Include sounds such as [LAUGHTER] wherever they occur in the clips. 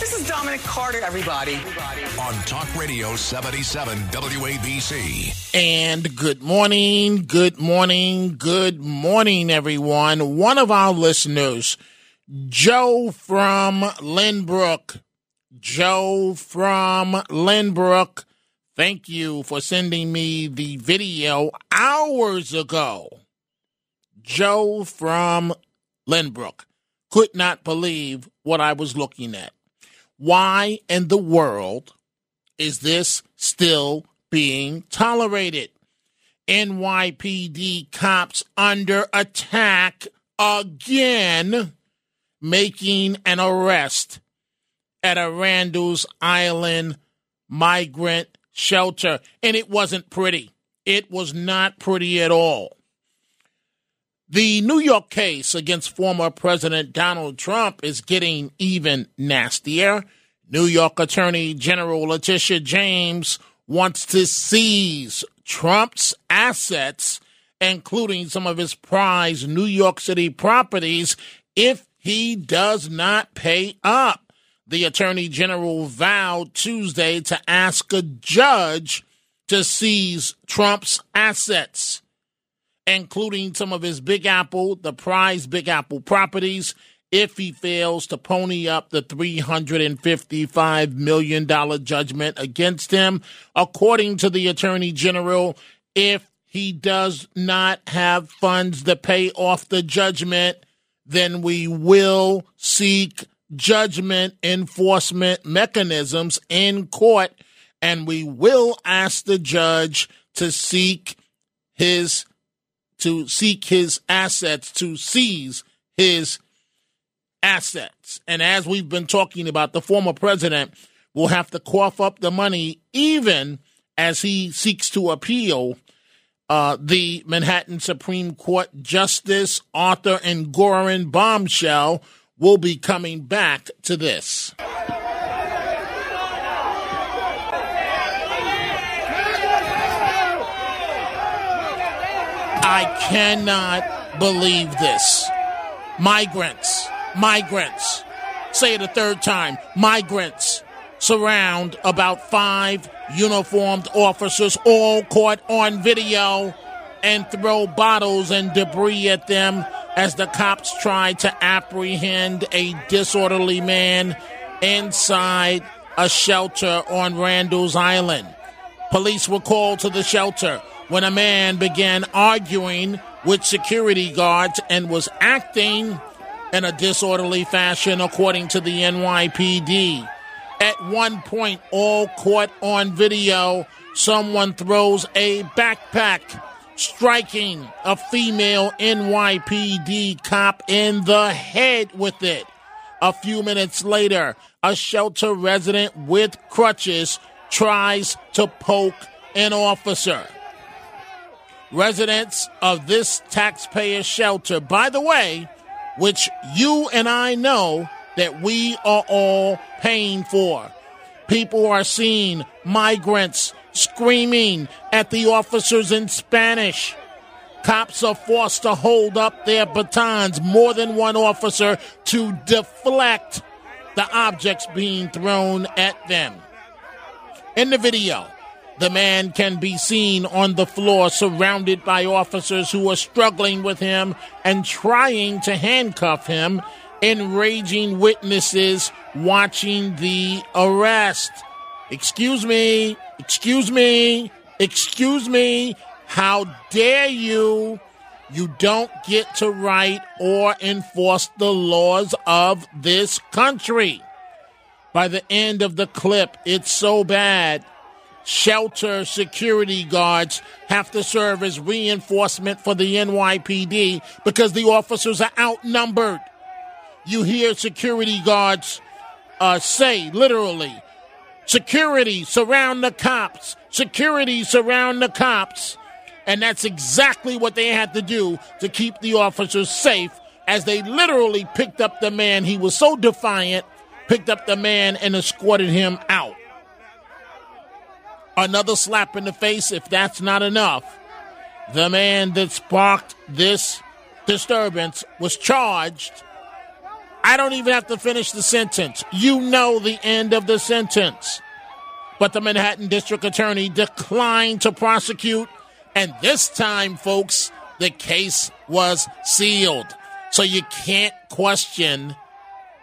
This is Dominic Carter, everybody. on Talk Radio 77 WABC. And good morning, good morning, good morning, everyone. One of our listeners, Joe from Lynbrook. Joe from Lynbrook, thank you for sending me the video hours ago. Joe from Lynbrook could not believe what I was looking at. Why in the world is this still being tolerated? NYPD cops under attack again, making an arrest at a Randall's Island migrant shelter. And it wasn't pretty. It was not pretty at all. The New York case against former President Donald Trump is getting even nastier. New York Attorney General Letitia James wants to seize Trump's assets, including some of his prized New York City properties, if he does not pay up. The Attorney General vowed Tuesday to ask a judge to seize Trump's assets including some of his Big Apple, the prize Big Apple properties, if he fails to pony up the $355 million judgment against him. According to the Attorney General, if he does not have funds to pay off the judgment, then we will seek judgment enforcement mechanisms in court and we will ask the judge to seek his to seek his assets, to seize his assets. And as we've been talking about, the former president will have to cough up the money even as he seeks to appeal uh, the Manhattan Supreme Court Justice Arthur Engoron bombshell will be coming back to this. I cannot believe this. Migrants, migrants, say it a third time, migrants surround about five uniformed officers, all caught on video, and throw bottles and debris at them as the cops try to apprehend a disorderly man inside a shelter on Randall's Island. Police were called to the shelter when a man began arguing with security guards and was acting in a disorderly fashion, according to the NYPD. At one point, all caught on video, someone throws a backpack, striking a female NYPD cop in the head with it. A few minutes later, a shelter resident with crutches tries to poke an officer residents of this taxpayer shelter, by the way, which you and I know that we are all paying for. People are seeing migrants screaming at the officers in Spanish. Cops are forced to hold up their batons, more than one officer, to deflect the objects being thrown at them. In the video, the man can be seen on the floor surrounded by officers who are struggling with him and trying to handcuff him, enraging witnesses watching the arrest. Excuse me, excuse me, excuse me. How dare you? You don't get to write or enforce the laws of this country. By the end of the clip, it's so bad shelter security guards have to serve as reinforcement for the NYPD because the officers are outnumbered. You hear security guards uh, say, literally, security surround the cops, security surround the cops. And that's exactly what they had to do to keep the officers safe as they literally picked up the man. He was so defiant, picked up the man and escorted him out. Another slap in the face, if that's not enough. The man that sparked this disturbance was charged. I don't even have to finish the sentence. You know the end of the sentence. But the Manhattan District Attorney declined to prosecute, and this time, folks, the case was sealed. So you can't question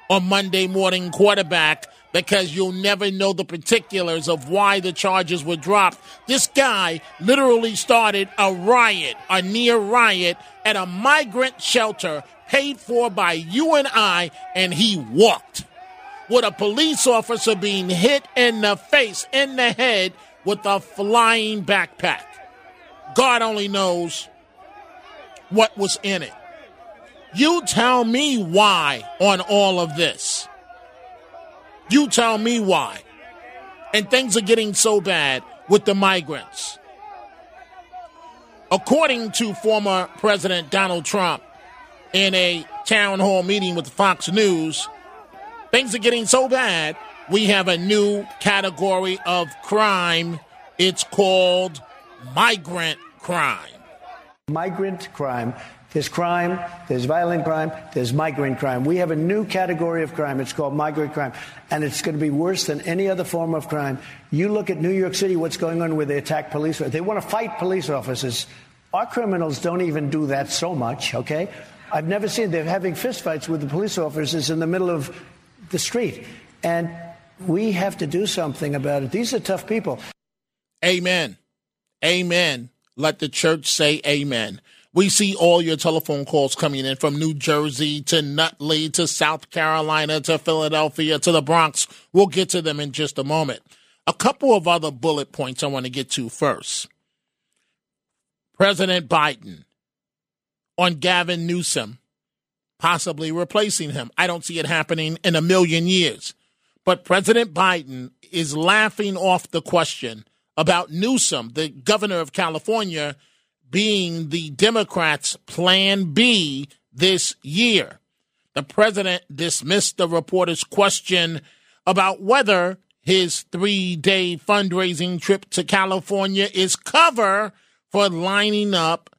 a Monday morning quarterback because you'll never know the particulars of why the charges were dropped. This guy literally started a riot, a near riot, at a migrant shelter paid for by you and I, and he walked. With a police officer being hit in the face, in the head, with a flying backpack. God only knows what was in it. You tell me why on all of this. You tell me why. And things are getting so bad with the migrants. According to former President Donald Trump in a town hall meeting with Fox News, things are getting so bad, we have a new category of crime. It's called migrant crime. Migrant crime there's crime, there's violent crime, there's migrant crime. We have a new category of crime. It's called migrant crime. And it's going to be worse than any other form of crime. You look at New York City, what's going on where they attack police. They want to fight police officers. Our criminals don't even do that so much, okay? I've never seen they're having fistfights with the police officers in the middle of the street. And we have to do something about it. These are tough people. Amen. Amen. Let the church say amen. We see all your telephone calls coming in from New Jersey to Nutley to South Carolina to Philadelphia to the Bronx. We'll get to them in just a moment. A couple of other bullet points I want to get to first. President Biden on Gavin Newsom possibly replacing him. I don't see it happening in a million years. But President Biden is laughing off the question about Newsom, the governor of California, being the Democrats' plan B this year. The president dismissed the reporter's question about whether his three day fundraising trip to California is cover for lining up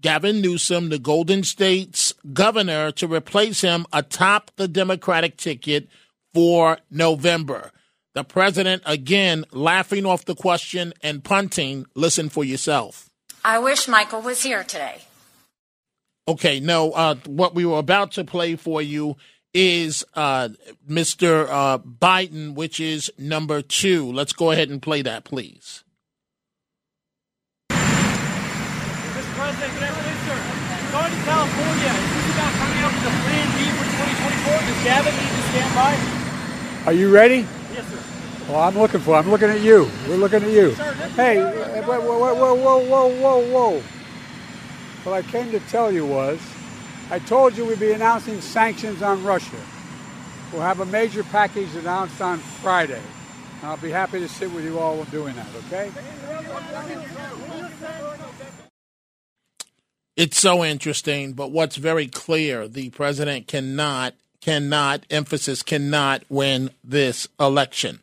Gavin Newsom, the Golden State's governor, to replace him atop the Democratic ticket for November. The president, again, laughing off the question and punting. Listen for yourself. I wish Michael was here today. Okay, no, uh, what we were about to play for you is uh, Mr. Uh, Biden, which is number two. Let's go ahead and play that, please. Mr. President, good afternoon, sir. Going to California, is this about coming up with a plan B for 2024? Does Gavin need to stand by? Are you ready? Yes, sir. Well, I'm looking for. I'm looking at you. We're looking at you. Hey, whoa, whoa, whoa, whoa, whoa, whoa, whoa. What I came to tell you was, I told you we'd be announcing sanctions on Russia. We'll have a major package announced on Friday. And I'll be happy to sit with you all doing that, okay? It's so interesting, but what's very clear, the president cannot, cannot, emphasis cannot win this election.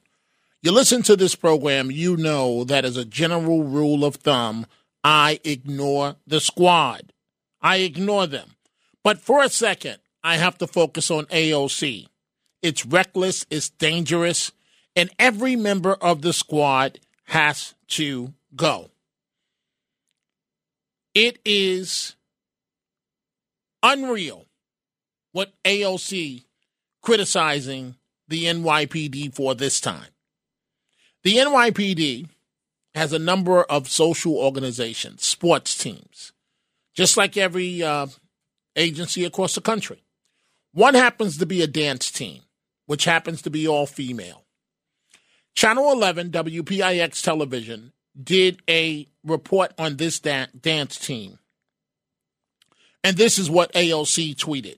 You listen to this program, you know that as a general rule of thumb, I ignore the squad. I ignore them. But for a second, I have to focus on AOC. It's reckless, it's dangerous, and every member of the squad has to go. It is unreal what AOC criticizing the NYPD for this time. The NYPD has a number of social organizations, sports teams, just like every uh, agency across the country. One happens to be a dance team, which happens to be all female. Channel 11, WPIX television, did a report on this da- dance team. And this is what AOC tweeted.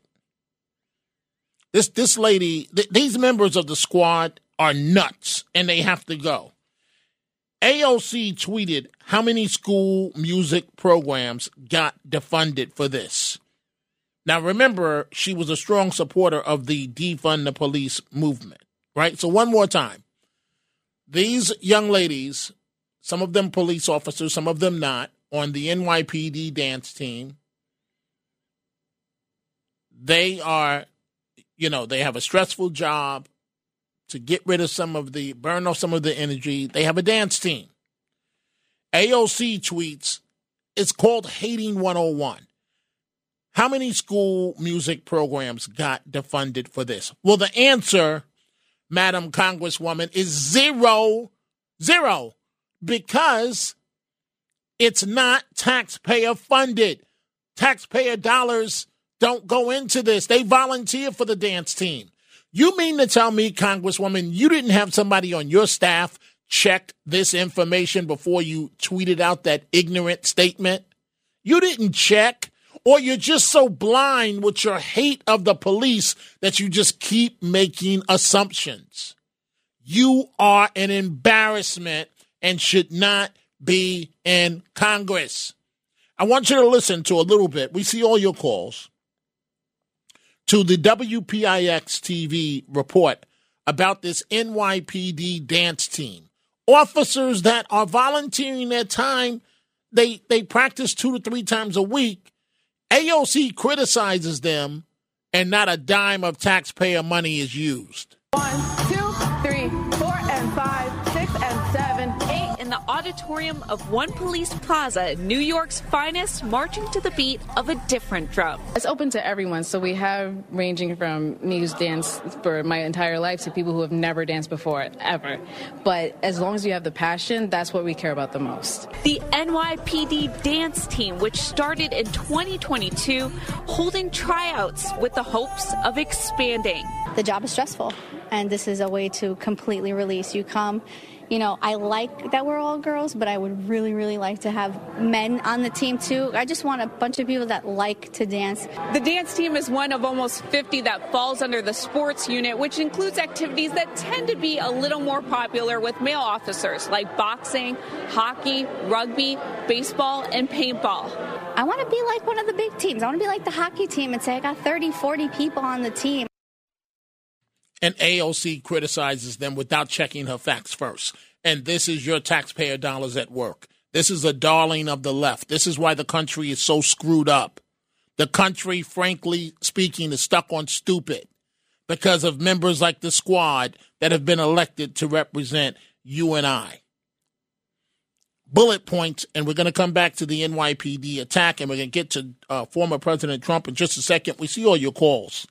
This this lady, th- these members of the squad are nuts and they have to go. AOC tweeted how many school music programs got defunded for this. Now, remember, she was a strong supporter of the defund the police movement, right? So, one more time. These young ladies, some of them police officers, some of them not, on the NYPD dance team, they are, you know, they have a stressful job to get rid of some of the, burn off some of the energy. They have a dance team. AOC tweets, it's called Hating 101. How many school music programs got defunded for this? Well, the answer, Madam Congresswoman, is zero, zero, because it's not taxpayer funded. Taxpayer dollars don't go into this. They volunteer for the dance team. You mean to tell me, Congresswoman, you didn't have somebody on your staff check this information before you tweeted out that ignorant statement? You didn't check or you're just so blind with your hate of the police that you just keep making assumptions. You are an embarrassment and should not be in Congress. I want you to listen to a little bit. We see all your calls to the WPIX TV report about this NYPD dance team. Officers that are volunteering their time, they, they practice two to three times a week AOC criticizes them, and not a dime of taxpayer money is used. One, two, auditorium of One Police Plaza, New York's finest, marching to the beat of a different drum. It's open to everyone, so we have ranging from me who's danced for my entire life to people who have never danced before, ever. But as long as you have the passion, that's what we care about the most. The NYPD dance team, which started in 2022, holding tryouts with the hopes of expanding. The job is stressful, and this is a way to completely release. You come you know, I like that we're all girls, but I would really, really like to have men on the team too. I just want a bunch of people that like to dance. The dance team is one of almost 50 that falls under the sports unit, which includes activities that tend to be a little more popular with male officers, like boxing, hockey, rugby, baseball, and paintball. I want to be like one of the big teams. I want to be like the hockey team and say, I got 30, 40 people on the team and AOC criticizes them without checking her facts first. And this is your taxpayer dollars at work. This is a darling of the left. This is why the country is so screwed up. The country, frankly speaking, is stuck on stupid because of members like the squad that have been elected to represent you and I. Bullet points, and we're going to come back to the NYPD attack, and we're going to get to uh, former President Trump in just a second. We see all your calls.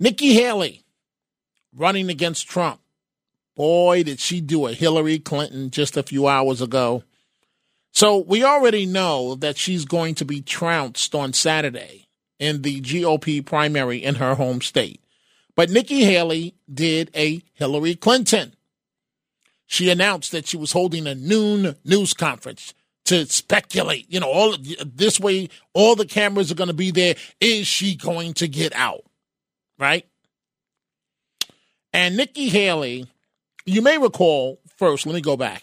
Nikki Haley running against Trump. Boy, did she do a Hillary Clinton just a few hours ago. So we already know that she's going to be trounced on Saturday in the GOP primary in her home state. But Nikki Haley did a Hillary Clinton. She announced that she was holding a noon news conference to speculate, you know, all this way, all the cameras are going to be there. Is she going to get out? Right? And Nikki Haley, you may recall, first, let me go back.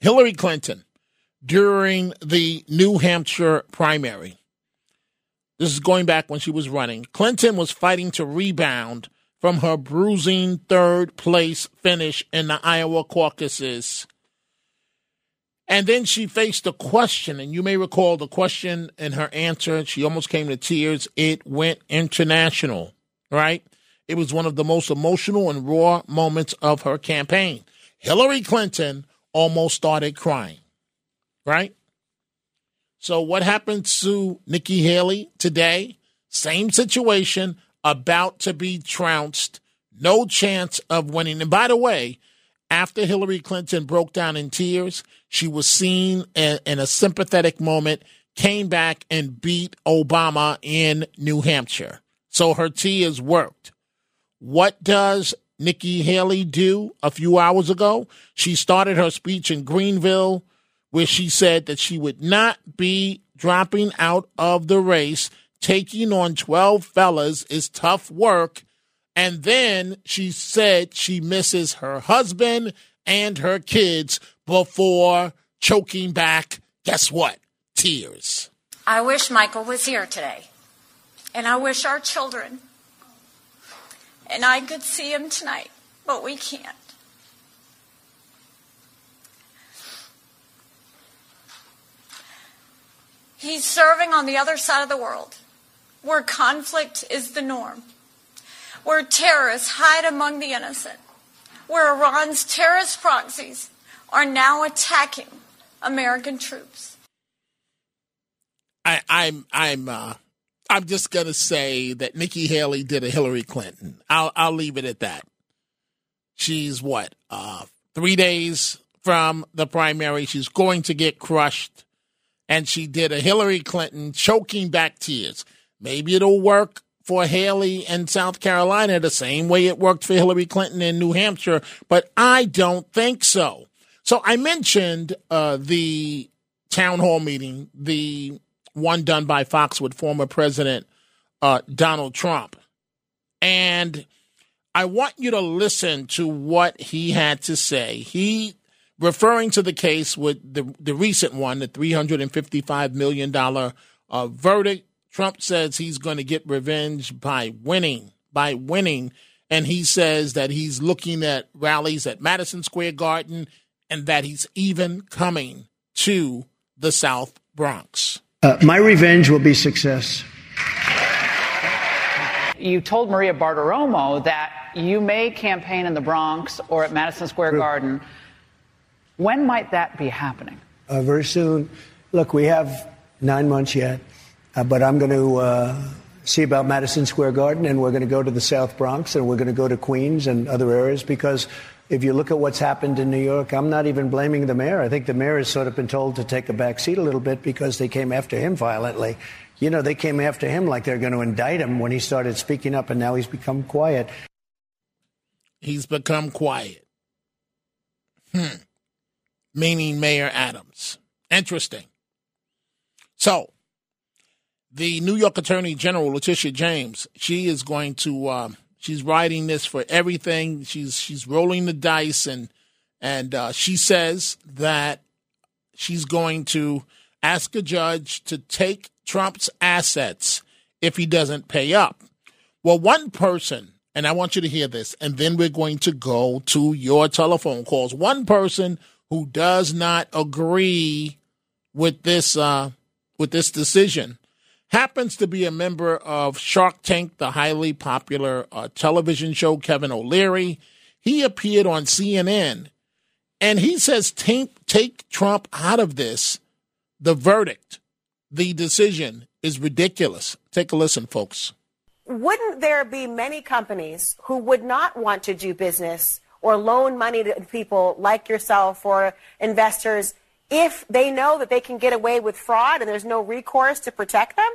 Hillary Clinton, during the New Hampshire primary, this is going back when she was running, Clinton was fighting to rebound from her bruising third place finish in the Iowa caucuses. And then she faced a question, and you may recall the question and her answer. She almost came to tears. It went international, right? It was one of the most emotional and raw moments of her campaign. Hillary Clinton almost started crying, right? So, what happened to Nikki Haley today? Same situation, about to be trounced, no chance of winning. And by the way, after Hillary Clinton broke down in tears, she was seen in, a sympathetic moment, came back and beat Obama in New Hampshire. So her tears worked. What does Nikki Haley do a few hours ago? She started her speech in Greenville where she said that she would not be dropping out of the race. Taking on 12 fellas is tough work. And then she said she misses her husband and her kids before choking back, guess what? Tears. I wish Michael was here today. And I wish our children and I could see him tonight, but we can't. He's serving on the other side of the world, where conflict is the norm, where terrorists hide among the innocent, where Iran's terrorist proxies are now attacking American troops. I, I'm I'm uh, I'm just gonna say that Nikki Haley did a Hillary Clinton. I'll I'll leave it at that. She's what uh, three days from the primary. She's going to get crushed, and she did a Hillary Clinton choking back tears. Maybe it'll work for Haley in South Carolina the same way it worked for Hillary Clinton in New Hampshire, but I don't think so. So I mentioned uh, the town hall meeting, the one done by Fox with former President uh, Donald Trump. And I want you to listen to what he had to say. He, referring to the case with the, the recent one, the $355 million uh, verdict, Trump says he's going to get revenge by winning, by winning. And he says that he's looking at rallies at Madison Square Garden and that he's even coming to the South Bronx. Uh, my revenge will be success. You told Maria Bartiromo that you may campaign in the Bronx or at Madison Square Garden. When might that be happening? Uh, very soon. Look, we have nine months yet, uh, but I'm going to uh, see about Madison Square Garden, and we're going to go to the South Bronx, and we're going to go to Queens and other areas because if you look at what's happened in New York, I'm not even blaming the mayor. I think the mayor has sort of been told to take a back seat a little bit because they came after him violently. You know, they came after him like they're going to indict him when he started speaking up, and now he's become quiet. He's become quiet. Hmm. Meaning Mayor Adams. Interesting. So, the New York Attorney General, Letitia James, she is going to. Um, She's writing this for everything. She's she's rolling the dice, and and uh, she says that she's going to ask a judge to take Trump's assets if he doesn't pay up. Well, one person, and I want you to hear this, and then we're going to go to your telephone calls. One person who does not agree with this uh, with this decision happens to be a member of Shark Tank, the highly popular uh, television show, Kevin O'Leary. He appeared on CNN and he says, take, take Trump out of this. The verdict, the decision is ridiculous. Take a listen, folks. Wouldn't there be many companies who would not want to do business or loan money to people like yourself or investors if they know that they can get away with fraud and there's no recourse to protect them?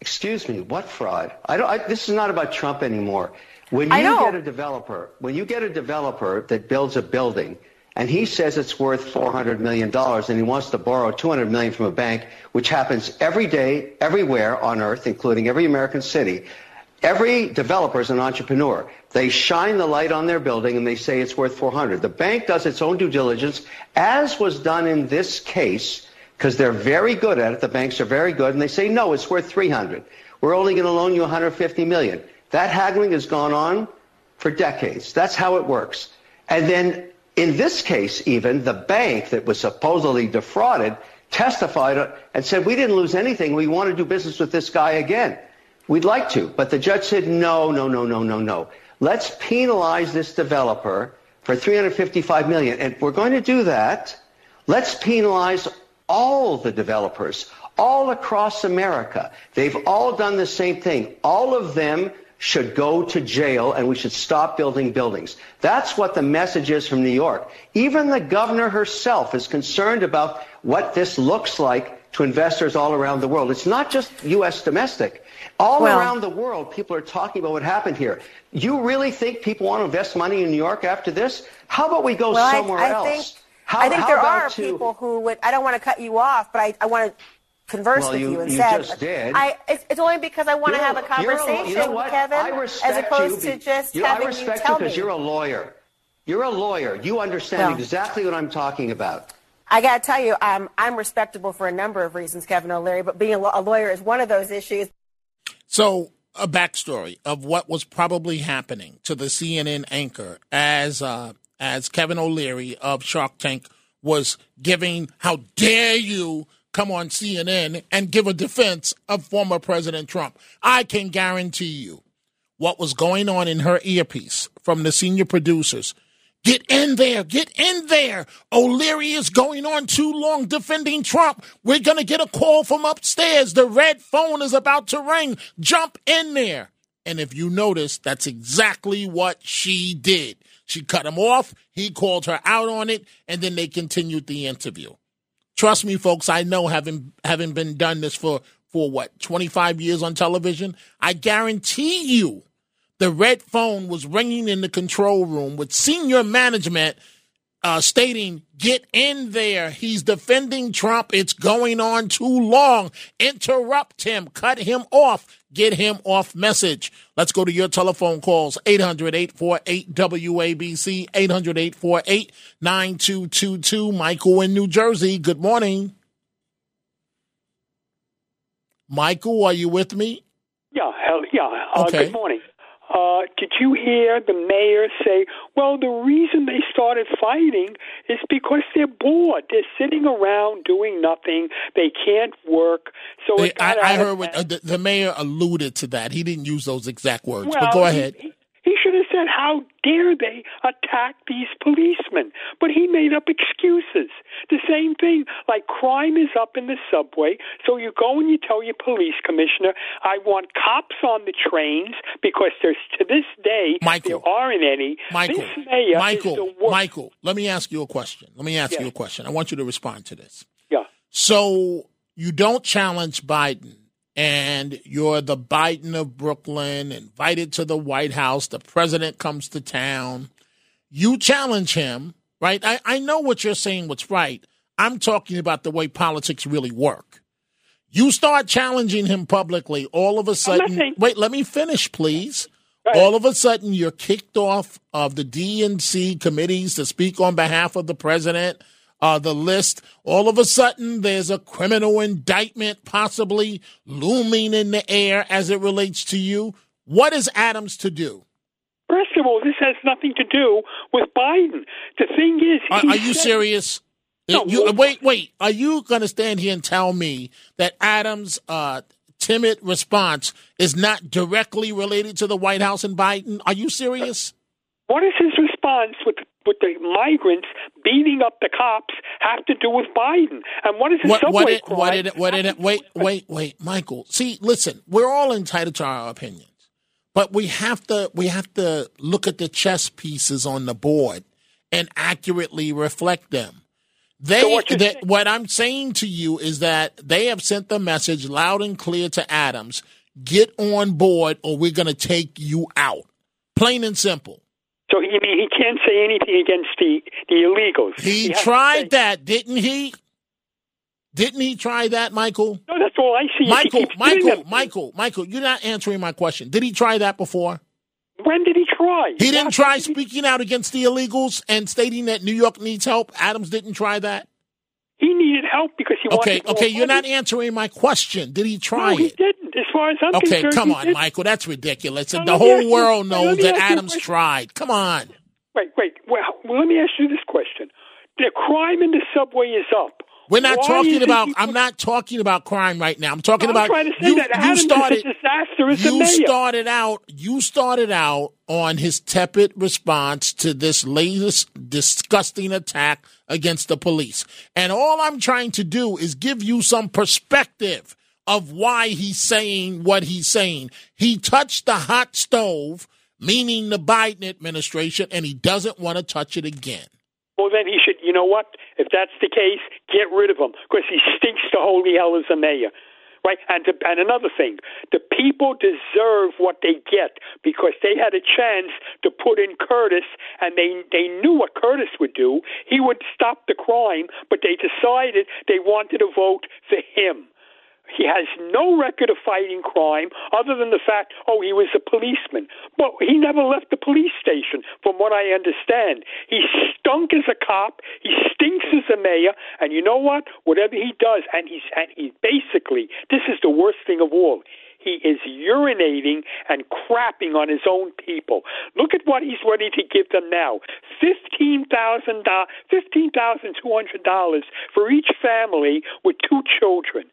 Excuse me, what fraud? I don't. I, this is not about Trump anymore. When you get a developer, when you get a developer that builds a building, and he says it's worth 400 million dollars, and he wants to borrow 200 million from a bank, which happens every day, everywhere on Earth, including every American city. Every developer is an entrepreneur. They shine the light on their building and they say it's worth 400. The bank does its own due diligence, as was done in this case because they're very good at it. The banks are very good, and they say, no, it's worth 300. We're only going to loan you 150 million. That haggling has gone on for decades. That's how it works. And then in this case, even the bank that was supposedly defrauded testified and said, we didn't lose anything. We want to do business with this guy again. We'd like to. But the judge said, no, no, no, no, no, no. Let's penalize this developer for 355 million. And if we're going to do that, let's penalize all the developers all across America. They've all done the same thing. All of them should go to jail and we should stop building buildings. That's what the message is from New York. Even the governor herself is concerned about what this looks like to investors all around the world. It's not just U.S. domestic. All well, around the world, people are talking about what happened here. You really think people want to invest money in New York after this? How about we go well, somewhere I, I else? Think- how, I think there are to, people who would. I don't want to cut you off, but I, I want to converse well, with you, you instead. You just did. I, it's, it's only because I want to have a conversation, you know what? Kevin, I respect as opposed you to just you, having I respect you tell you because me. you're a lawyer. You're a lawyer. You understand well, exactly what I'm talking about. I got to tell you, um, I'm respectable for a number of reasons, Kevin O'Leary, but being a, a lawyer is one of those issues. So, a backstory of what was probably happening to the CNN anchor as uh, as Kevin O'Leary of Shark Tank was giving, "How dare you come on CNN and give a defense of former President Trump?" I can guarantee you, what was going on in her earpiece from the senior producers Get in there. Get in there. O'Leary is going on too long defending Trump. We're going to get a call from upstairs. The red phone is about to ring. Jump in there. And if you notice, that's exactly what she did. She cut him off. He called her out on it, and then they continued the interview. Trust me, folks. I know having having been done this for for what twenty five years on television. I guarantee you the red phone was ringing in the control room with senior management uh, stating, Get in there. He's defending Trump. It's going on too long. Interrupt him. Cut him off. Get him off message. Let's go to your telephone calls 800 848 WABC, 800 848 9222. Michael in New Jersey. Good morning. Michael, are you with me? Yeah, hell yeah. Uh, okay. Good morning. Uh, did you hear the mayor say, well, the reason they started fighting is because they're bored. They're sitting around doing nothing. They can't work. So I, I heard what, uh, the, the, mayor alluded to that. He didn't use those exact words, well, but go ahead. He, he should have said, How dare they attack these policemen? But he made up excuses. The same thing, like crime is up in the subway, so you go and you tell your police commissioner, I want cops on the trains because there's to this day Michael, there aren't any. Michael, Michael, Michael, let me ask you a question. Let me ask yes. you a question. I want you to respond to this. Yeah. So you don't challenge Biden and you're the Biden of Brooklyn, invited to the White House. The president comes to town. You challenge him, right? I, I know what you're saying, what's right. I'm talking about the way politics really work. You start challenging him publicly, all of a sudden. Wait, let me finish, please. All of a sudden, you're kicked off of the DNC committees to speak on behalf of the president uh, the list. All of a sudden, there's a criminal indictment possibly looming in the air as it relates to you. What is Adams to do? First of all, this has nothing to do with Biden. The thing is, are, are you said, serious? No, you, wait, wait. Are you going to stand here and tell me that Adams' uh, timid response is not directly related to the White House and Biden? Are you serious? What is his response with with the migrants beating up the cops have to do with Biden? And what is the what, subway what did, what did it, what did it, wait, wait, wait, Michael. See, listen, we're all entitled to our opinions, but we have to we have to look at the chess pieces on the board and accurately reflect them. They, so what, they, what I'm saying to you is that they have sent the message loud and clear to Adams: get on board, or we're going to take you out. Plain and simple. So he he can't say anything against the the illegals. He, he tried that, didn't he? Didn't he try that, Michael? No, that's all I see. Michael, Michael, Michael, Michael, you're not answering my question. Did he try that before? When did he try? He didn't try speaking out against the illegals and stating that New York needs help. Adams didn't try that. He needed help because he wanted. Okay, okay, you're not answering my question. Did he try no, he it? didn't. As far as I'm okay, concerned, Okay, come on, didn't. Michael. That's ridiculous. And the whole world knows that Adams tried. Come on. Wait, wait. Well, well, let me ask you this question: The crime in the subway is up. We're not Why talking about. I'm not talking about crime right now. I'm talking I'm about. Trying to say you, that you Adams started. Is a disaster as you started out. You started out on his tepid response to this latest disgusting attack against the police, and all I'm trying to do is give you some perspective of why he's saying what he's saying. He touched the hot stove, meaning the Biden administration, and he doesn't want to touch it again. Well, then he should, you know what? If that's the case, get rid of him because he stinks to holy hell as a mayor. Right? And, to, and another thing, the people deserve what they get because they had a chance to put in Curtis and they, they knew what Curtis would do. He would stop the crime, but they decided they wanted to vote for him. He has no record of fighting crime other than the fact, oh, he was a policeman. But he never left the police station, from what I understand. He stunk as a cop. He stinks as a mayor. And you know what? Whatever he does, and he's and he basically, this is the worst thing of all he is urinating and crapping on his own people. Look at what he's ready to give them now $15,000, $15,200 for each family with two children.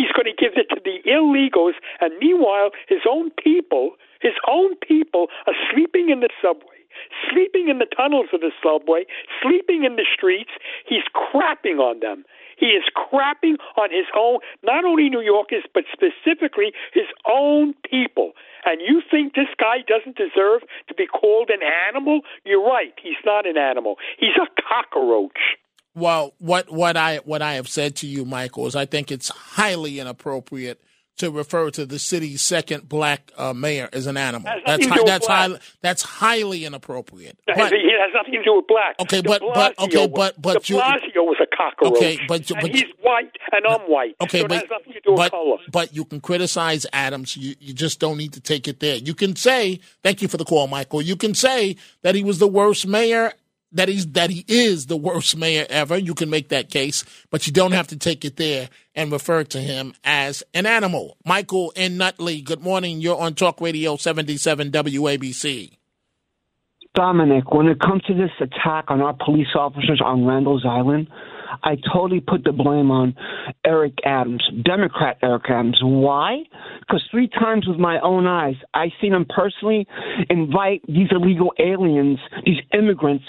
He's going to give it to the illegals, and meanwhile, his own people, his own people are sleeping in the subway, sleeping in the tunnels of the subway, sleeping in the streets. He's crapping on them. He is crapping on his own, not only New Yorkers, but specifically his own people. And you think this guy doesn't deserve to be called an animal? You're right. He's not an animal. He's a cockroach. Well, what what I what I have said to you, Michael, is I think it's highly inappropriate to refer to the city's second black uh, mayor as an animal. That's hi- that's highly that's highly inappropriate. But, it has nothing to do with black. Okay, but but okay, but but De Blasio you, was a cockroach. Okay, but, but he's white and I'm white. Okay, so but, it has nothing to do with but, color. But you can criticize Adams. You you just don't need to take it there. You can say, "Thank you for the call, Michael." You can say that he was the worst mayor that he's that he is the worst mayor ever. You can make that case, but you don't have to take it there and refer to him as an animal. Michael in Nutley, good morning. You're on Talk Radio 77 WABC. Dominic, when it comes to this attack on our police officers on Randall's Island, I totally put the blame on Eric Adams, Democrat Eric Adams. Why? Because three times with my own eyes, I seen him personally invite these illegal aliens, these immigrants,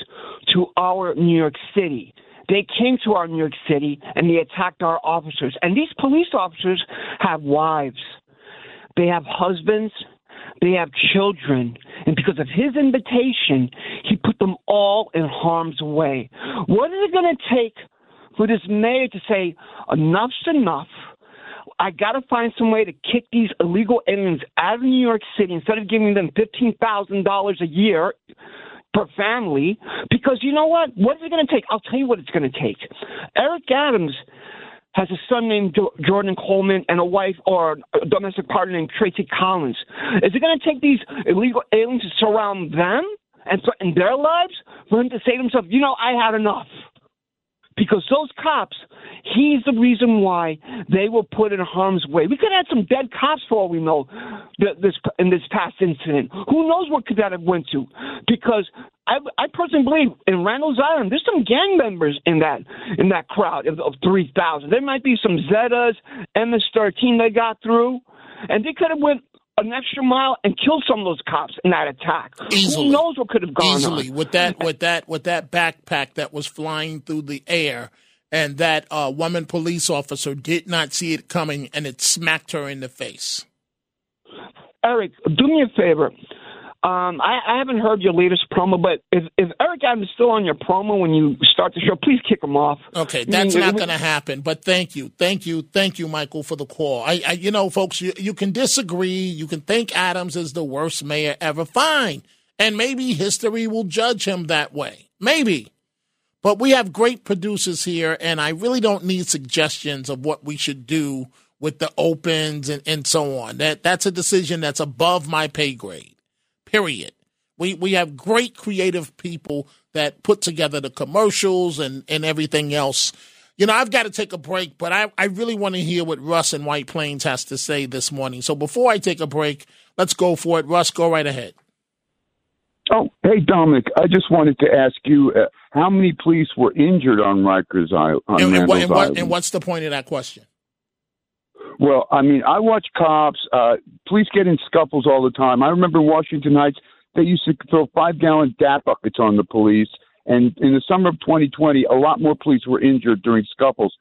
to our New York City. They came to our New York City and they attacked our officers. And these police officers have wives, they have husbands, they have children. And because of his invitation, he put them all in harm's way. What is it going to take for this mayor to say, enough's enough? I got to find some way to kick these illegal aliens out of New York City instead of giving them $15,000 a year per family. Because you know what? What is it going to take? I'll tell you what it's going to take. Eric Adams has a son named Jordan Coleman and a wife or a domestic partner named Tracey Collins. Is it going to take these illegal aliens to surround them and threaten their lives for him to say to himself, you know, I had enough? Because those cops, he's the reason why they were put in harm's way. We could have had some dead cops for all we know this in this past incident. Who knows what could that have went to? Because I, I personally believe in Randall's Island, there's some gang members in that in that crowd of, of three thousand. There might be some Zetas, MS-13 they got through, and they could have went an extra mile and killed some of those cops in that attack. Easily. Who knows what could have gone Easily on? with that with that with that backpack that was flying through the air. And that uh, woman police officer did not see it coming, and it smacked her in the face. Eric, do me a favor. Um, I, I haven't heard your latest promo, but if, if Eric Adams is still on your promo when you start the show, please kick him off. Okay, that's I mean, not going to happen. But thank you, thank you, thank you, Michael, for the call. I, I you know, folks, you, you can disagree. You can think Adams is the worst mayor ever. Fine, and maybe history will judge him that way. Maybe. But we have great producers here, and I really don't need suggestions of what we should do with the opens and, and so on. That that's a decision that's above my pay grade. Period. We we have great creative people that put together the commercials and, and everything else. You know, I've got to take a break, but I, I really want to hear what Russ in White Plains has to say this morning. So before I take a break, let's go for it. Russ, go right ahead. Oh, hey Dominic, I just wanted to ask you uh, how many police were injured on Rikers Island? On And, and, what, and, what, Island? and what's the point of that question? Well, I mean, I watch cops. Uh, police get in scuffles all the time. I remember in Washington Heights, they used to throw five gallon DAP buckets on the police. And in the summer of 2020, a lot more police were injured during scuffles.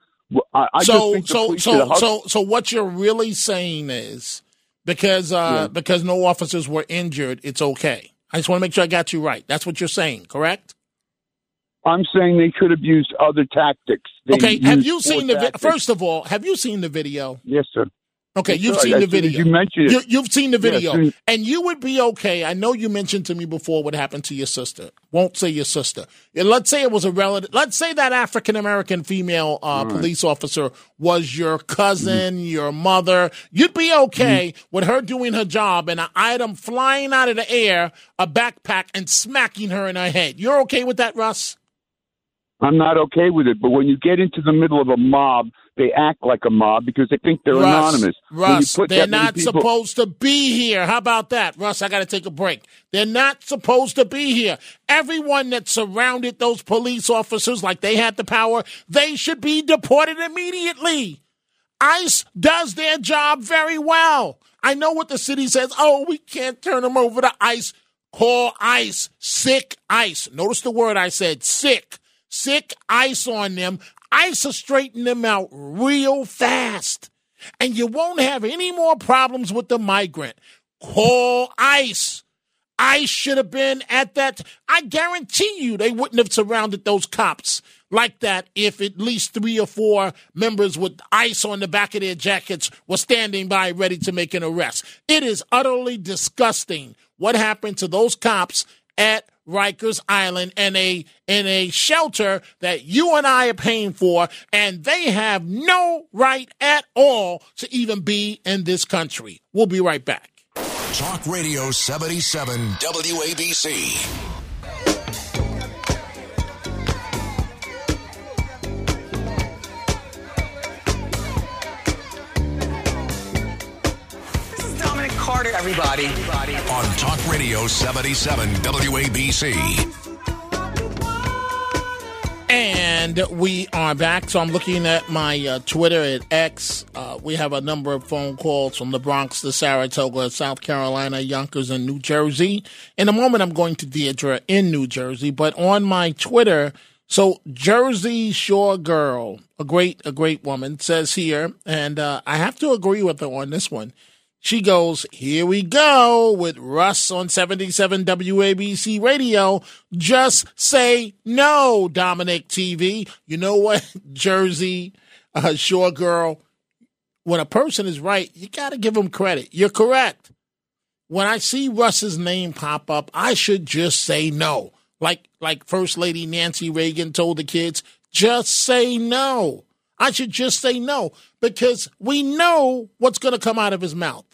I, I just so think so so so so what you're really saying is because uh Yeah. because no officers were injured, it's okay. I just want to make sure I got you right. That's what you're saying, correct? I'm saying they could have used other tactics. They okay. Have you seen the vi- first of all? Have you seen the video? Yes, sir. Okay, you've seen As the video. You mentioned it. You, have seen the video, and you would be okay. I know you mentioned to me before what happened to your sister. Won't say your sister. Let's say it was a relative. Let's say that African American female uh, Right. police officer was your cousin, your mother. You'd be okay with her doing her job and an item flying out of the air, a backpack, and smacking her in her head. You're okay with that, Russ? I'm not okay with it. But when you get into the middle of a mob, they act like a mob because they think they're Russ, anonymous. Russ, they're not people- supposed to be here. How about that? Russ, I got to take a break. They're not supposed to be here. Everyone that surrounded those police officers like they had the power, they should be deported immediately. ICE does their job very well. I know what the city says. Oh, we can't turn them over to ICE. Call ICE. Sick ICE. Notice the word I said sick. Sick ICE on them. ICE will straighten them out real fast. And you won't have any more problems with the migrant. Call ICE. ICE should have been at that. I guarantee you they wouldn't have surrounded those cops like that if at least three or four members with ice on the back of their jackets were standing by ready to make an arrest. It is utterly disgusting what happened to those cops at Rikers Island in a in a shelter that you and I are paying for, and they have no right at all to even be in this country. We'll be right back. Talk Radio 77 WABC. Dominic Carter, everybody. On Talk Radio 77 WABC. And we are back. So I'm looking at my uh, Twitter at X. Uh, we have a number of phone calls from the Bronx to Saratoga, South Carolina, Yonkers, and New Jersey. In a moment, I'm going to Deidre in New Jersey. But on my Twitter, so Jersey Shore Girl, a great, a great woman, says here, and uh, I have to agree with her on this one. She goes, Here we go with Russ on 77 WABC radio. Just say no, Dominic TV. You know what, [LAUGHS] Jersey uh, Shore Girl? When a person is right, you got to give them credit. You're correct. When I see Russ's name pop up, I should just say no. Like like First Lady Nancy Reagan told the kids, just say no. I should just say no because we know what's going to come out of his mouth.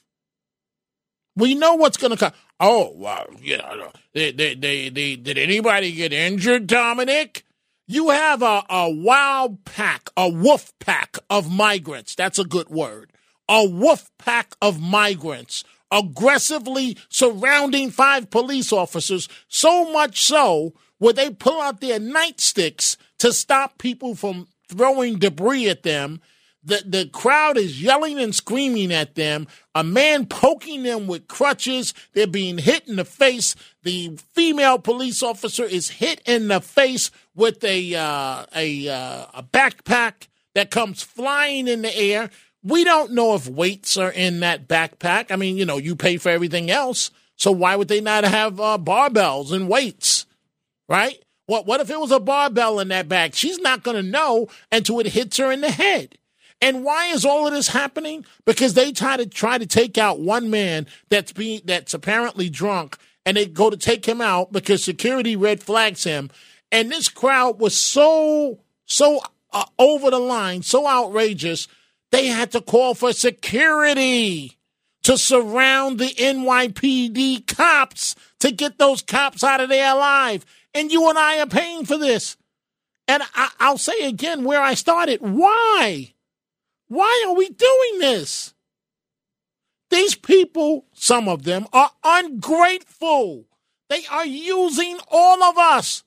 We know what's going to come. Oh, well, you know, they, they, they, they, did anybody get injured, Dominic? You have a, a wild pack, a wolf pack of migrants. That's a good word. A wolf pack of migrants aggressively surrounding five police officers, so much so where they pull out their nightsticks to stop people from throwing debris at them. The, the crowd is yelling and screaming at them. A man poking them with crutches. They're being hit in the face. The female police officer is hit in the face with a uh, a uh, a backpack that comes flying in the air. We don't know if weights are in that backpack. I mean, you know, you pay for everything else, so why would they not have uh, barbells and weights, right? What what if it was a barbell in that bag? She's not going to know until it hits her in the head. And why is all of this happening? Because they try to try to take out one man that's being that's apparently drunk, and they go to take him out because security red flags him. And this crowd was so so uh, over the line, so outrageous, they had to call for security to surround the NYPD cops to get those cops out of there alive. And you and I are paying for this. And I, I'll say again where I started. Why? Why are we doing this? These people, some of them, are ungrateful. They are using all of us.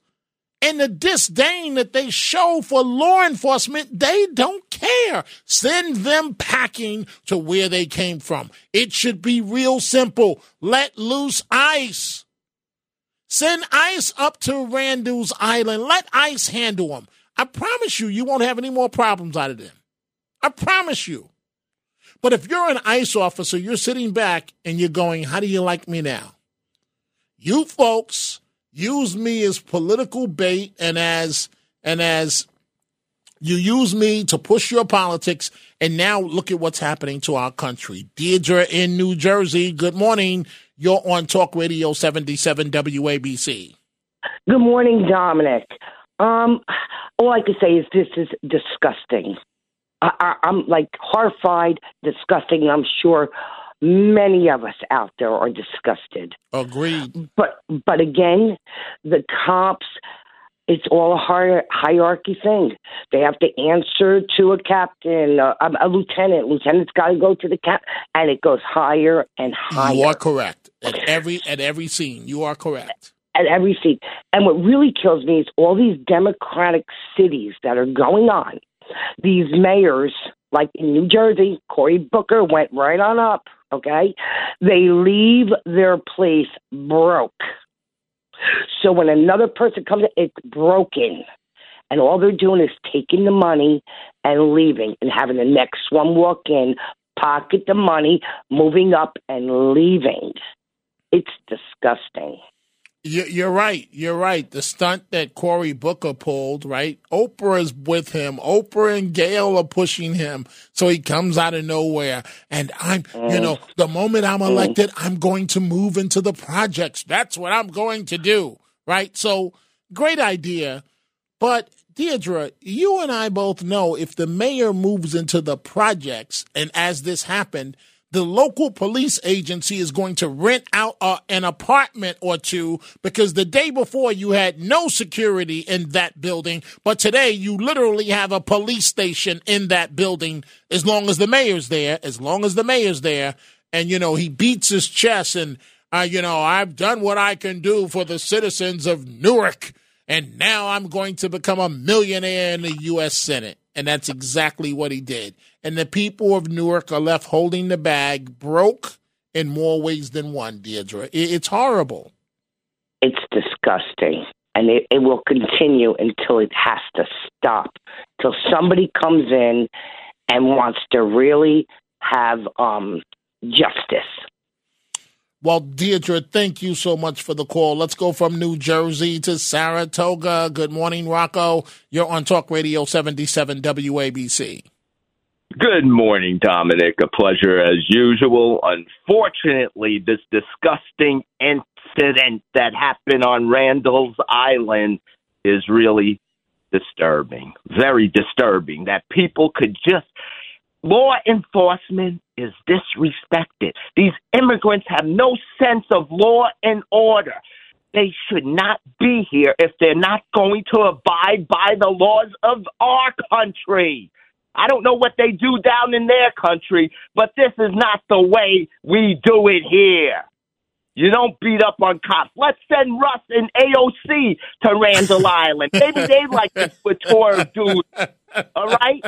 And the disdain that they show for law enforcement, they don't care. Send them packing to where they came from. It should be real simple. Let loose ICE. Send ICE up to Randall's Island. Let ICE handle them. I promise you, you won't have any more problems out of them. I promise you. But if you're an ICE officer, you're sitting back and you're going, How do you like me now? You folks use me as political bait and as and as You use me to push your politics, and now look at what's happening to our country. Deirdre in New Jersey, good morning. You're on Talk Radio 77 WABC. Good morning, Dominic. Um, all I can say is this is disgusting. I, I, I'm like horrified, disgusting. I'm sure many of us out there are disgusted. Agreed. But but again, the cops. It's all a hier- hierarchy thing. They have to answer to a captain, uh, a, a lieutenant. Lieutenant's got to go to the cap, and it goes higher and higher. You are correct at every at every scene. You are correct at every seat. And what really kills me is all these democratic cities that are going on. These mayors, like in New Jersey, Cory Booker went right on up, okay? They leave their place broke. So when another person comes it's broken. And all they're doing is taking the money and leaving and having the next one walk in, pocket the money, moving up and leaving. It's disgusting. You're right. You're right. The stunt that Cory Booker pulled, right? Oprah is with him. Oprah and Gayle are pushing him. So he comes out of nowhere. And I'm, mm. you know, the moment I'm mm. elected, I'm going to move into the projects. That's what I'm going to do, right? So great idea. But Deirdre, you and I both know if the mayor moves into the projects, and as this happened, the local police agency is going to rent out uh, an apartment or two because the day before you had no security in that building, but today you literally have a police station in that building as long as the mayor's there, as long as the mayor's there. And, you know, he beats his chest and, uh, you know, I've done what I can do for the citizens of Newark. And now I'm going to become a millionaire in the U.S. Senate. And that's exactly what he did and the people of Newark are left holding the bag, broke in more ways than one, Deirdre. It's horrible. It's disgusting. And it, it will continue until it has to stop. Till somebody comes in and wants to really have um, justice. Well, Deirdre, thank you so much for the call. Let's go from New Jersey to Saratoga. Good morning, Rocco. You're on Talk Radio 77 WABC. Good morning, Dominic. A pleasure as usual. Unfortunately, this disgusting incident that happened on Randall's Island is really disturbing. Very disturbing that people could just. Law enforcement is disrespected. These immigrants have no sense of law and order. They should not be here if they're not going to abide by the laws of our country. I don't know what they do down in their country, but this is not the way we do it here. You don't beat up on cops. Let's send Russ and AOC to Randall [LAUGHS] Island. Maybe they like to do a tour of duty. All right?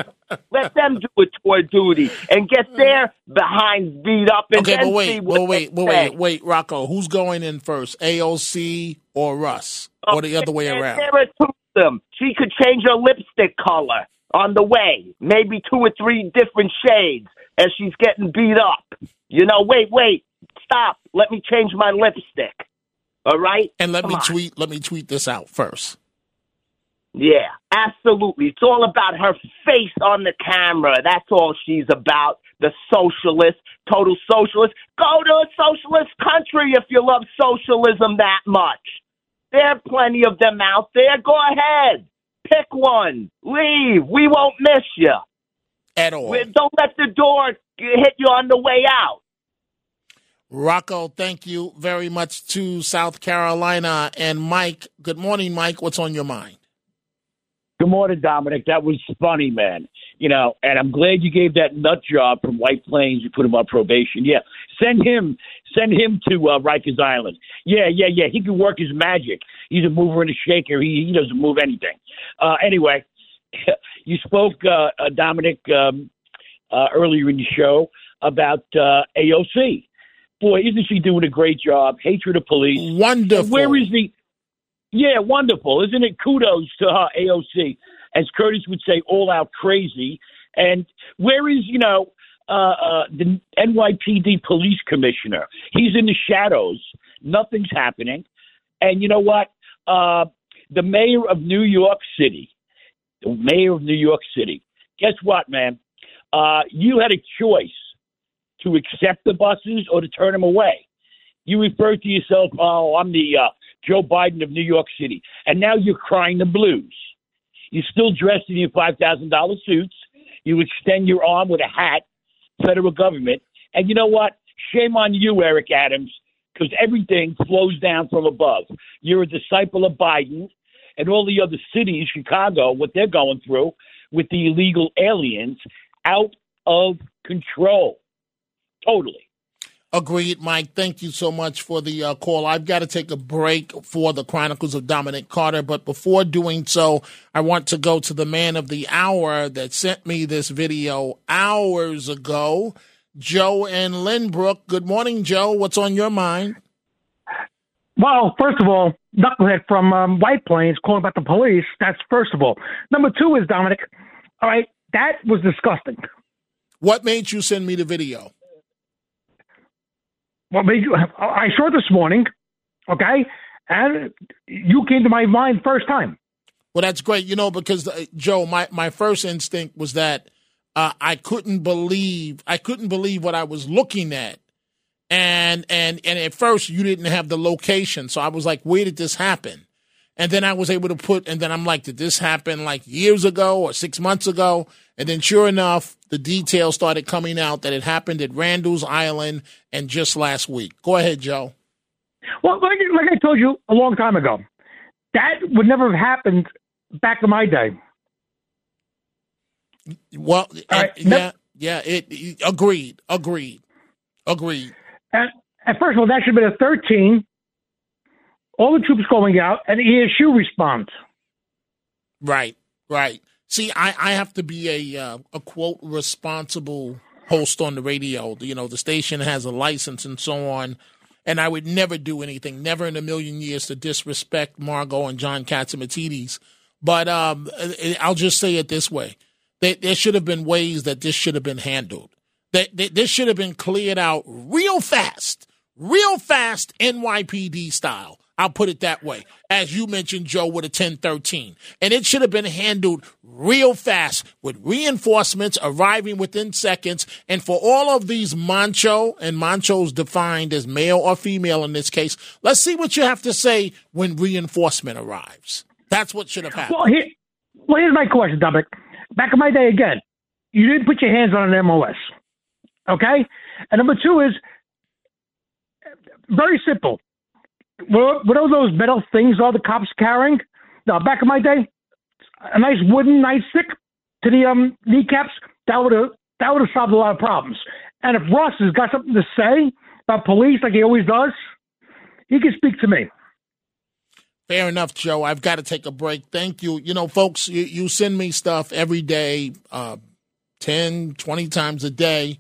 Let them do a tour of duty and get their behind beat up and okay, then but wait, see what wait, wait, wait, wait, Rocco, who's going in first? AOC or Russ? Or the other way around? There are two of them. She could change her lipstick color on the way, maybe two or three different shades as she's getting beat up. You know, wait, wait, stop. Let me change my lipstick. All right? And let Come me on. tweet let me tweet this out first. Yeah, absolutely. It's all about her face on the camera. That's all she's about. The socialist, total socialist. Go to a socialist country if you love socialism that much. There are plenty of them out there. Go ahead. Pick one. Leave. We won't miss you. At all. Don't let the door hit you on the way out. Rocco, thank you very much to South Carolina. And Mike, good morning, Mike. What's on your mind? Good morning, Dominic. That was funny, man. You know, and I'm glad you gave that nut job from White Plains. You put him on probation. Yeah, send him, send him to uh, Rikers Island. Yeah, yeah, yeah. He can work his magic. He's a mover and a shaker. He he doesn't move anything. Uh, anyway, [LAUGHS] you spoke, uh, uh, Dominic, um, uh, earlier in the show about uh, AOC. Boy, isn't she doing a great job? Hatred of police. Wonderful. And where is the? Yeah, wonderful. Isn't it? Kudos to her, AOC. As Curtis would say, all out crazy. And where is, you know, uh, uh, the NYPD police commissioner? He's in the shadows. Nothing's happening. And you know what? Uh, the mayor of New York City, the mayor of New York City. Guess what, man? Uh, you had a choice to accept the buses or to turn them away. You refer to yourself, oh, I'm the uh, Joe Biden of New York City. And now you're crying the blues. You're still dressed in your $5,000 suits. You extend your arm with a hat, federal government. And you know what? Shame on you, Eric Adams, because everything flows down from above. You're a disciple of Biden and all the other cities, Chicago, what they're going through with the illegal aliens, out of control. Totally. Agreed, Mike. Thank you so much for the uh, call. I've got to take a break for the Chronicles of Dominic Carter, but before doing so, I want to go to the man of the hour that sent me this video hours ago, Joe and Lynbrook. Good morning, Joe. What's on your mind? Well, first of all, knucklehead from um, White Plains calling about the police. That's first of all. Number two is Dominic. All right, that was disgusting. What made you send me the video? What made you? I saw this morning, okay, and you came to my mind first time. Well, that's great, you know, because uh, Joe, my my first instinct was that uh, I couldn't believe I couldn't believe what I was looking at, and and and at first you didn't have the location, so I was like, where did this happen? And then I was able to put, and then I'm like, did this happen like years ago or six months ago? And then sure enough, the details started coming out that it happened at Randall's Island and just last week. Go ahead, Joe. Well, like, like I told you a long time ago, that would never have happened back in my day. Well, uh, right. yeah, yeah, it, it, agreed, agreed, agreed. And, and first of all, that should have been a 13 all the troops going out, and ESU responds. Right, right. See, I, I have to be a uh, a quote responsible host on the radio. You know, the station has a license and so on, and I would never do anything, never in a million years, to disrespect Margo and John Catsimatidis. But um, I'll just say it this way: there, there should have been ways that this should have been handled. That this should have been cleared out real fast, real fast, NYPD style. I'll put it that way. As you mentioned, Joe, with a 1013. And it should have been handled real fast with reinforcements arriving within seconds. And for all of these mancho, and mancho's defined as male or female in this case, let's see what you have to say when reinforcement arrives. That's what should have happened. Well, here, well here's my question, Dominic. Back in my day, again, you didn't put your hands on an MOS. Okay? And number two is very simple what, what are those metal things all the cops carrying? Now, back in my day, a nice wooden nightstick to the um, kneecaps that would have that would have solved a lot of problems. And if Russ has got something to say about police, like he always does, he can speak to me. Fair enough, Joe. I've got to take a break. Thank you. You know, folks, you, you send me stuff every day, uh, 10, 20 times a day.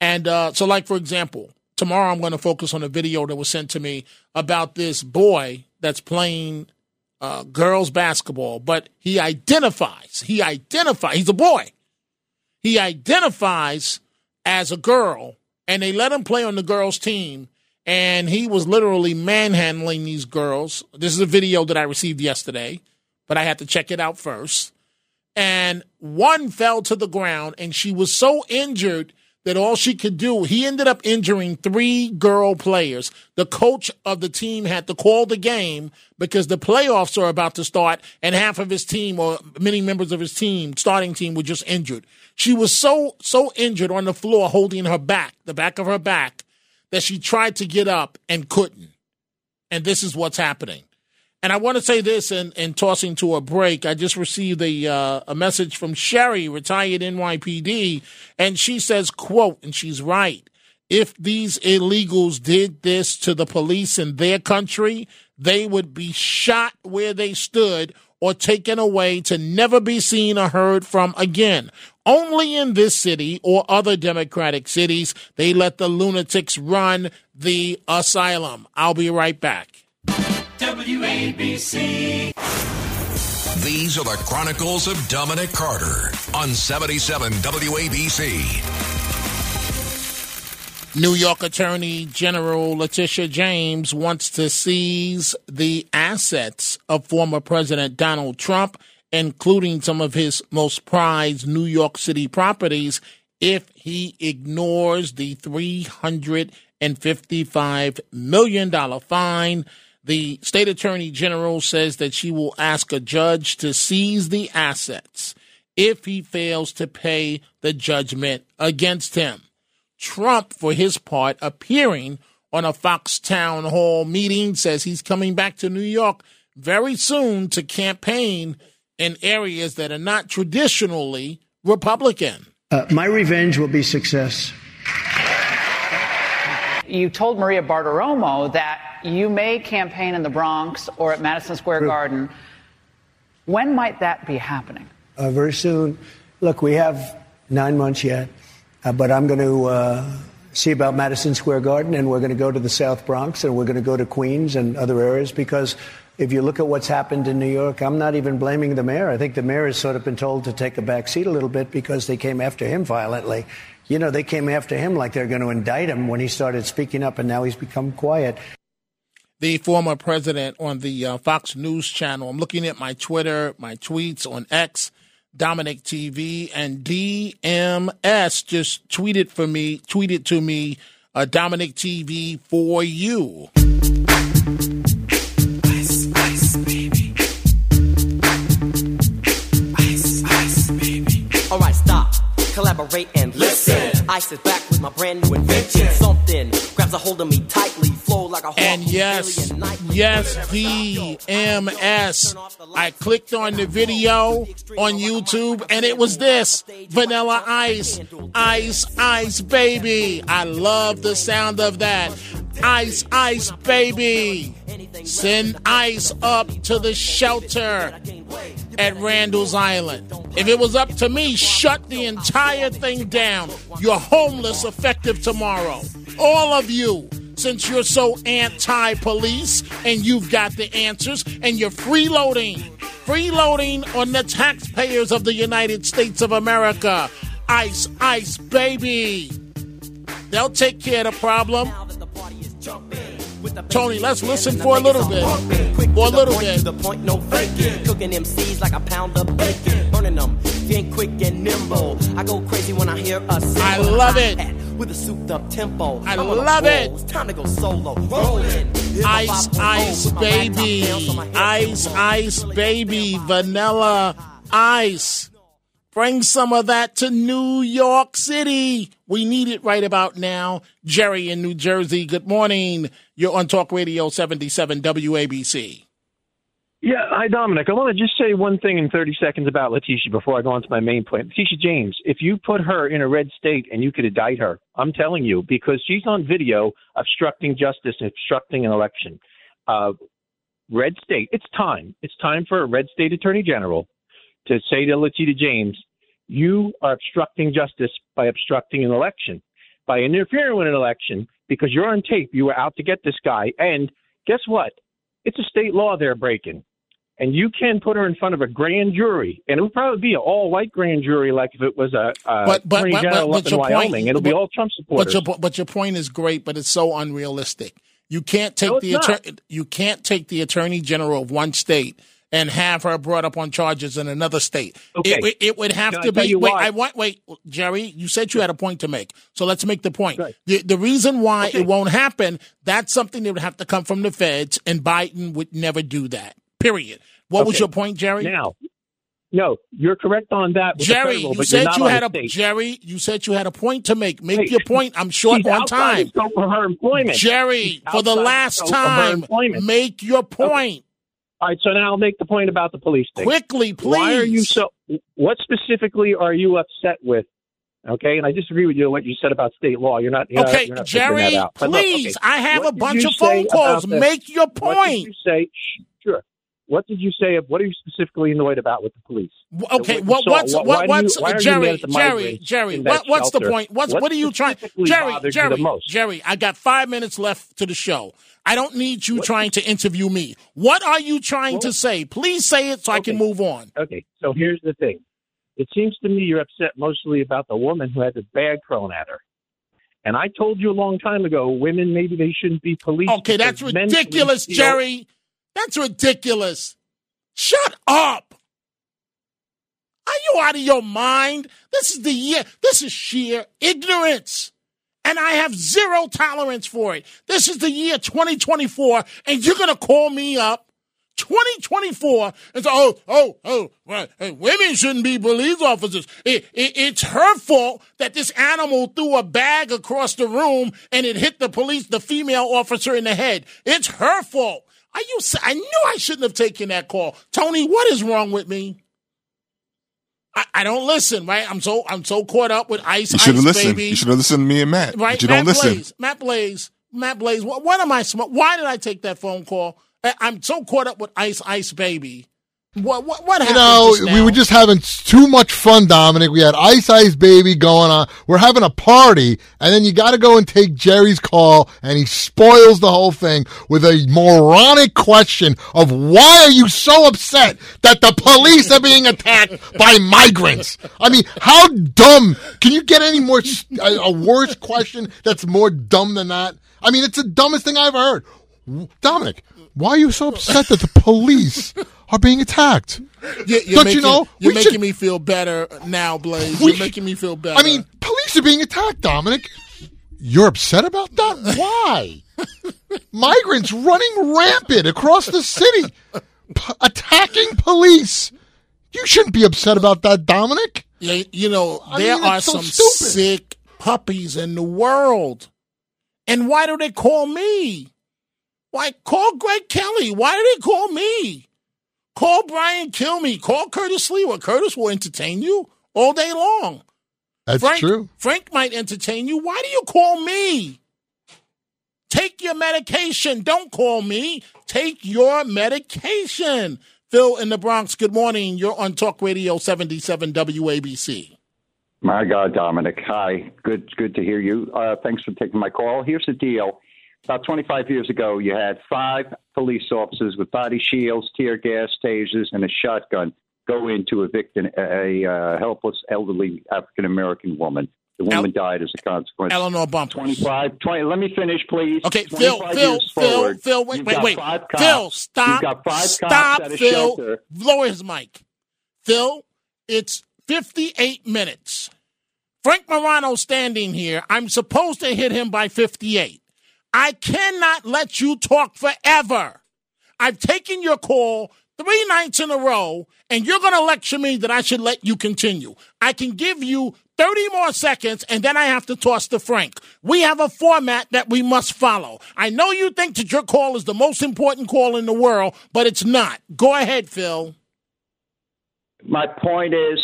And uh, so, like, for example, tomorrow I'm going to focus on a video that was sent to me about this boy that's playing uh, girls basketball, but he identifies, he identifies, he's a boy. He identifies as a girl, and they let him play on the girls' team, and he was literally manhandling these girls. This is a video that I received yesterday, but I had to check it out first. And one fell to the ground, and she was so injured that all she could do, he ended up injuring three girl players. The coach of the team had to call the game because the playoffs are about to start and half of his team or many members of his team, starting team, were just injured. She was so, so injured on the floor holding her back, the back of her back, that she tried to get up and couldn't. And this is what's happening. And I want to say this in, in tossing to a break. I just received a uh, a message from Sherry, retired NYPD, and she says, "quote," and she's right. If these illegals did this to the police in their country, they would be shot where they stood or taken away to never be seen or heard from again. Only in this city or other Democratic cities, they let the lunatics run the asylum. I'll be right back. WABC. These are the Chronicles of Dominic Carter on 77 WABC. New York Attorney General Letitia James wants to seize the assets of former President Donald Trump including some of his most prized New York City properties, if he ignores the $355 million fine. The state attorney general says that she will ask a judge to seize the assets if he fails to pay the judgment against him. Trump, for his part, appearing on a Fox town hall meeting, says he's coming back to New York very soon to campaign in areas that are not traditionally Republican. Uh, my revenge will be success. You told Maria Bartiromo that you may campaign in the Bronx or at Madison Square Garden. When might that be happening? Uh, very soon. Look, we have nine months yet, uh, but I'm going to uh, see about Madison Square Garden, and we're going to go to the South Bronx, and we're going to go to Queens and other areas because if you look at what's happened in New York, I'm not even blaming the mayor. I think the mayor has sort of been told to take a back seat a little bit because they came after him violently. You know, they came after him like they're going to indict him when he started speaking up, and now he's become quiet. The former president on the uh, Fox News channel. I'm looking at my Twitter, my tweets on X, Dominic TV, and DMS just tweeted for me, tweeted to me, uh, Dominic TV for you. Alright, stop, collaborate and I sit back with my brand new invention. Something grabs a hold of me tightly, flow like a And yes, yes, DMS. I clicked on the video on YouTube and it was this Vanilla Ice, Ice, Ice Baby. I love the sound of that. Ice, Ice Baby. Send ice up to the shelter at Randall's Island. If it was up to me, shut the entire thing down. You're homeless effective tomorrow. All of you, since you're so anti police and you've got the answers and you're freeloading, freeloading on the taxpayers of the United States of America. Ice, ice, baby. They'll take care of the problem. Tony, let's listen for a little bit. For a little bit. The point, no faking. Cooking MCs like a pound of bacon. Burning them, being quick and nimble. I go crazy when I hear a cymbal. I love it. With a souped up tempo. I love it. It's time to go solo. Rolling. Ice, ice, baby. Ice, ice, baby. Vanilla ice. Bring some of that to New York City. We need it right about now. Jerry in New Jersey, good morning. You're on Talk Radio 77 WABC. Yeah, hi Dominic. I want to just say one thing in 30 seconds about Letitia before I go on to my main point. Letitia James, if you put her in a red state and you could indict her, I'm telling you, because she's on video obstructing justice and obstructing an election. Uh, red state, it's time. It's time for a red state attorney general to say to Letitia James, you are obstructing justice by obstructing an election, by interfering with an election, because you're on tape. You were out to get this guy. And guess what? It's a state law they're breaking. And you can put her in front of a grand jury, and it would probably be an all-white grand jury, like if it was a, a But but attorney but, general but, up in your Wyoming. point, It'll be all Trump supporters. But your but your point is great, but it's so unrealistic. You can't take No, the attorney. You can't take the attorney general of one state and have her brought up on charges in another state. Okay. It, it, would have Can to tell be. Wait, why? I want. Wait, Jerry. You said you had a point to make, so let's make the point. The, the reason why it won't happen. That's something that would have to come from the feds, and Biden would never do that. Period. What was your point, Jerry? Now, no, you're correct on that. Jerry, federal, you but said you had a state. Jerry. You said you had a point to make. Make Hey, your point. I'm short she's on time. of her employment. Jerry, She's for the last scope of her time, make your point. All right, so now I'll make the point about the police thing. Quickly, please. Why are you so? What specifically are you upset with? Okay, and I disagree with you on what you said about state law. You're not. You're not- Okay, you're not Jerry. But look, please. okay, I have what a bunch of phone calls. Make your What did point. you say? Sure. What did you say? What are you specifically annoyed about with the police? Okay, what, saw? what's what, why do you- what's why you Jerry? mad at the Jerry, Jerry. What, what's the point? What's What what are you trying? Jerry, Jerry, most? Jerry. I got five minutes left to the show. I don't need you trying to interview me. What are you trying to say? Please say it so I can move on. Okay, so here's the thing. It seems to me you're upset mostly about the woman who had the bag thrown at her. And I told you a long time ago, women maybe they shouldn't be police. Okay, that's ridiculous, police, you know- Jerry. That's ridiculous. Shut up. Are you out of your mind? This is the year. This is sheer ignorance. And I have zero tolerance for it. This is the year 2024, and you're going to call me up 2024 and say, oh, oh, oh, well, hey, women shouldn't be police officers. It, it, it's her fault that this animal threw a bag across the room and it hit the police, the female officer in the head. It's her fault. Are you, I knew I shouldn't have taken that call. Tony, what is wrong with me? I, I don't listen, right? I'm so I'm so caught up with ice. You should have listened. Baby. You should have listened to me and Matt. Right? But you Matt don't listen. Blaze, Matt Blaze. Matt Blaze. What, what am I? Why did I take that phone call? I'm so caught up with Ice Ice Baby. What what what You happened? know, we were just having too much fun, Dominic. We had Ice Ice Baby going on. We're having a party, and then you got to go and take Jerry's call, and he spoils the whole thing with a moronic question of why are you so upset that the police are being attacked by migrants? I mean, how dumb can you get any more a worse question that's more dumb than that? I mean, it's the dumbest thing I ever heard. Dominic, why are you so upset that the police are being attacked? You- you're Don't making, you know? You're making should- me feel better now, Blaze. We you're making me feel better. I mean, police are being attacked, Dominic. You're upset about that? [LAUGHS] Why? Migrants running rampant across the city, p- attacking police. You shouldn't be upset about that, Dominic. Yeah, you know, I there mean, are so some stupid. sick puppies in the world. And why do they call me? Why call Greg Kelly? Why do they call me? Call Brian Kilmeade. Call Curtis Lee. Lewa. Curtis will entertain you all day long. That's Frank, true. Frank might entertain you. Why do you call me? Take your medication. Don't call me. Take your medication. Phil in the Bronx, good morning. You're on Talk Radio 77 WABC. My God, Dominic. Hi. Good good to hear you. Uh, thanks for taking my call. Here's the deal. About 25 years ago, you had five police officers with body shields, tear gas, tasers, and a shotgun go in to evict an, a, uh helpless elderly African American woman. The woman died as a consequence. Eleanor Bumpurs. 25, 20. Let me finish, please. Okay, Phil, 25 Phil, years Phil, Phil, wait, wait, wait. Phil, stop. You've got five stop, cops at a Phil. shelter. Lower his mic. Phil, it's 58 minutes. Frank Morano standing here. I'm supposed to hit him by 58. I cannot let you talk forever. I've taken your call three nights in a row, and you're going to lecture me that I should let you continue. I can give you 30 more seconds, and then I have to toss to Frank. We have a format that we must follow. I know you think that your call is the most important call in the world, but it's not. Go ahead, Phil. My point is,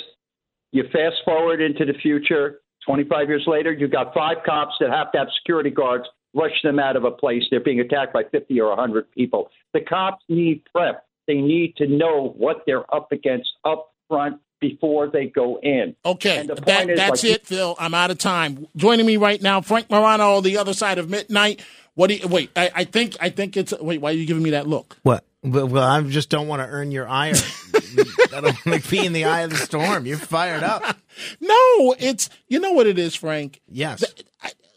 you fast forward into the future. 25 years later, you've got five cops that have to have security guards rush them out of a place. They're being attacked by 50 or 100 people. The cops need prep. They need to know what they're up against up front before they go in. Okay, And that, is, that's like, it, Phil. I'm out of time. Joining me right now, Frank Morano, the other side of midnight. What do you wait? I, I think I think it's wait. Why are you giving me that look? What? Well, well, I just don't want to earn your ire. I don't want to be in the eye of the storm. You're fired up. [LAUGHS] No, it's you know what it is, Frank. Yes.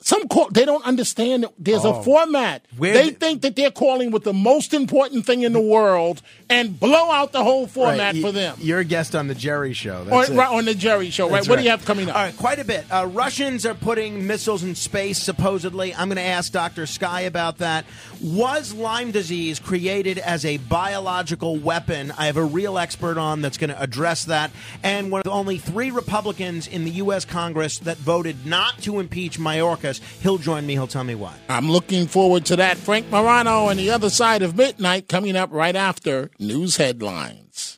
Some call they don't understand. There's Oh. a format. Where they did- think that they're calling with the most important thing in the world and blow out the whole format Right, for them. You're a guest on the Jerry Show. That's On, it. right, on the Jerry Show, right? That's What do you have coming up? All right, quite a bit. Uh, Russians are putting missiles in space, supposedly. I'm going to ask Dr. Sky about that. Was Lyme disease created as a biological weapon? I have a real expert on that's going to address that. And one of the only three Republicans in the U.S. Congress that voted not to impeach Mayorkas, he'll join me. He'll tell me why. I'm looking forward to that. Frank Morano and the other side of midnight coming up right after news headlines.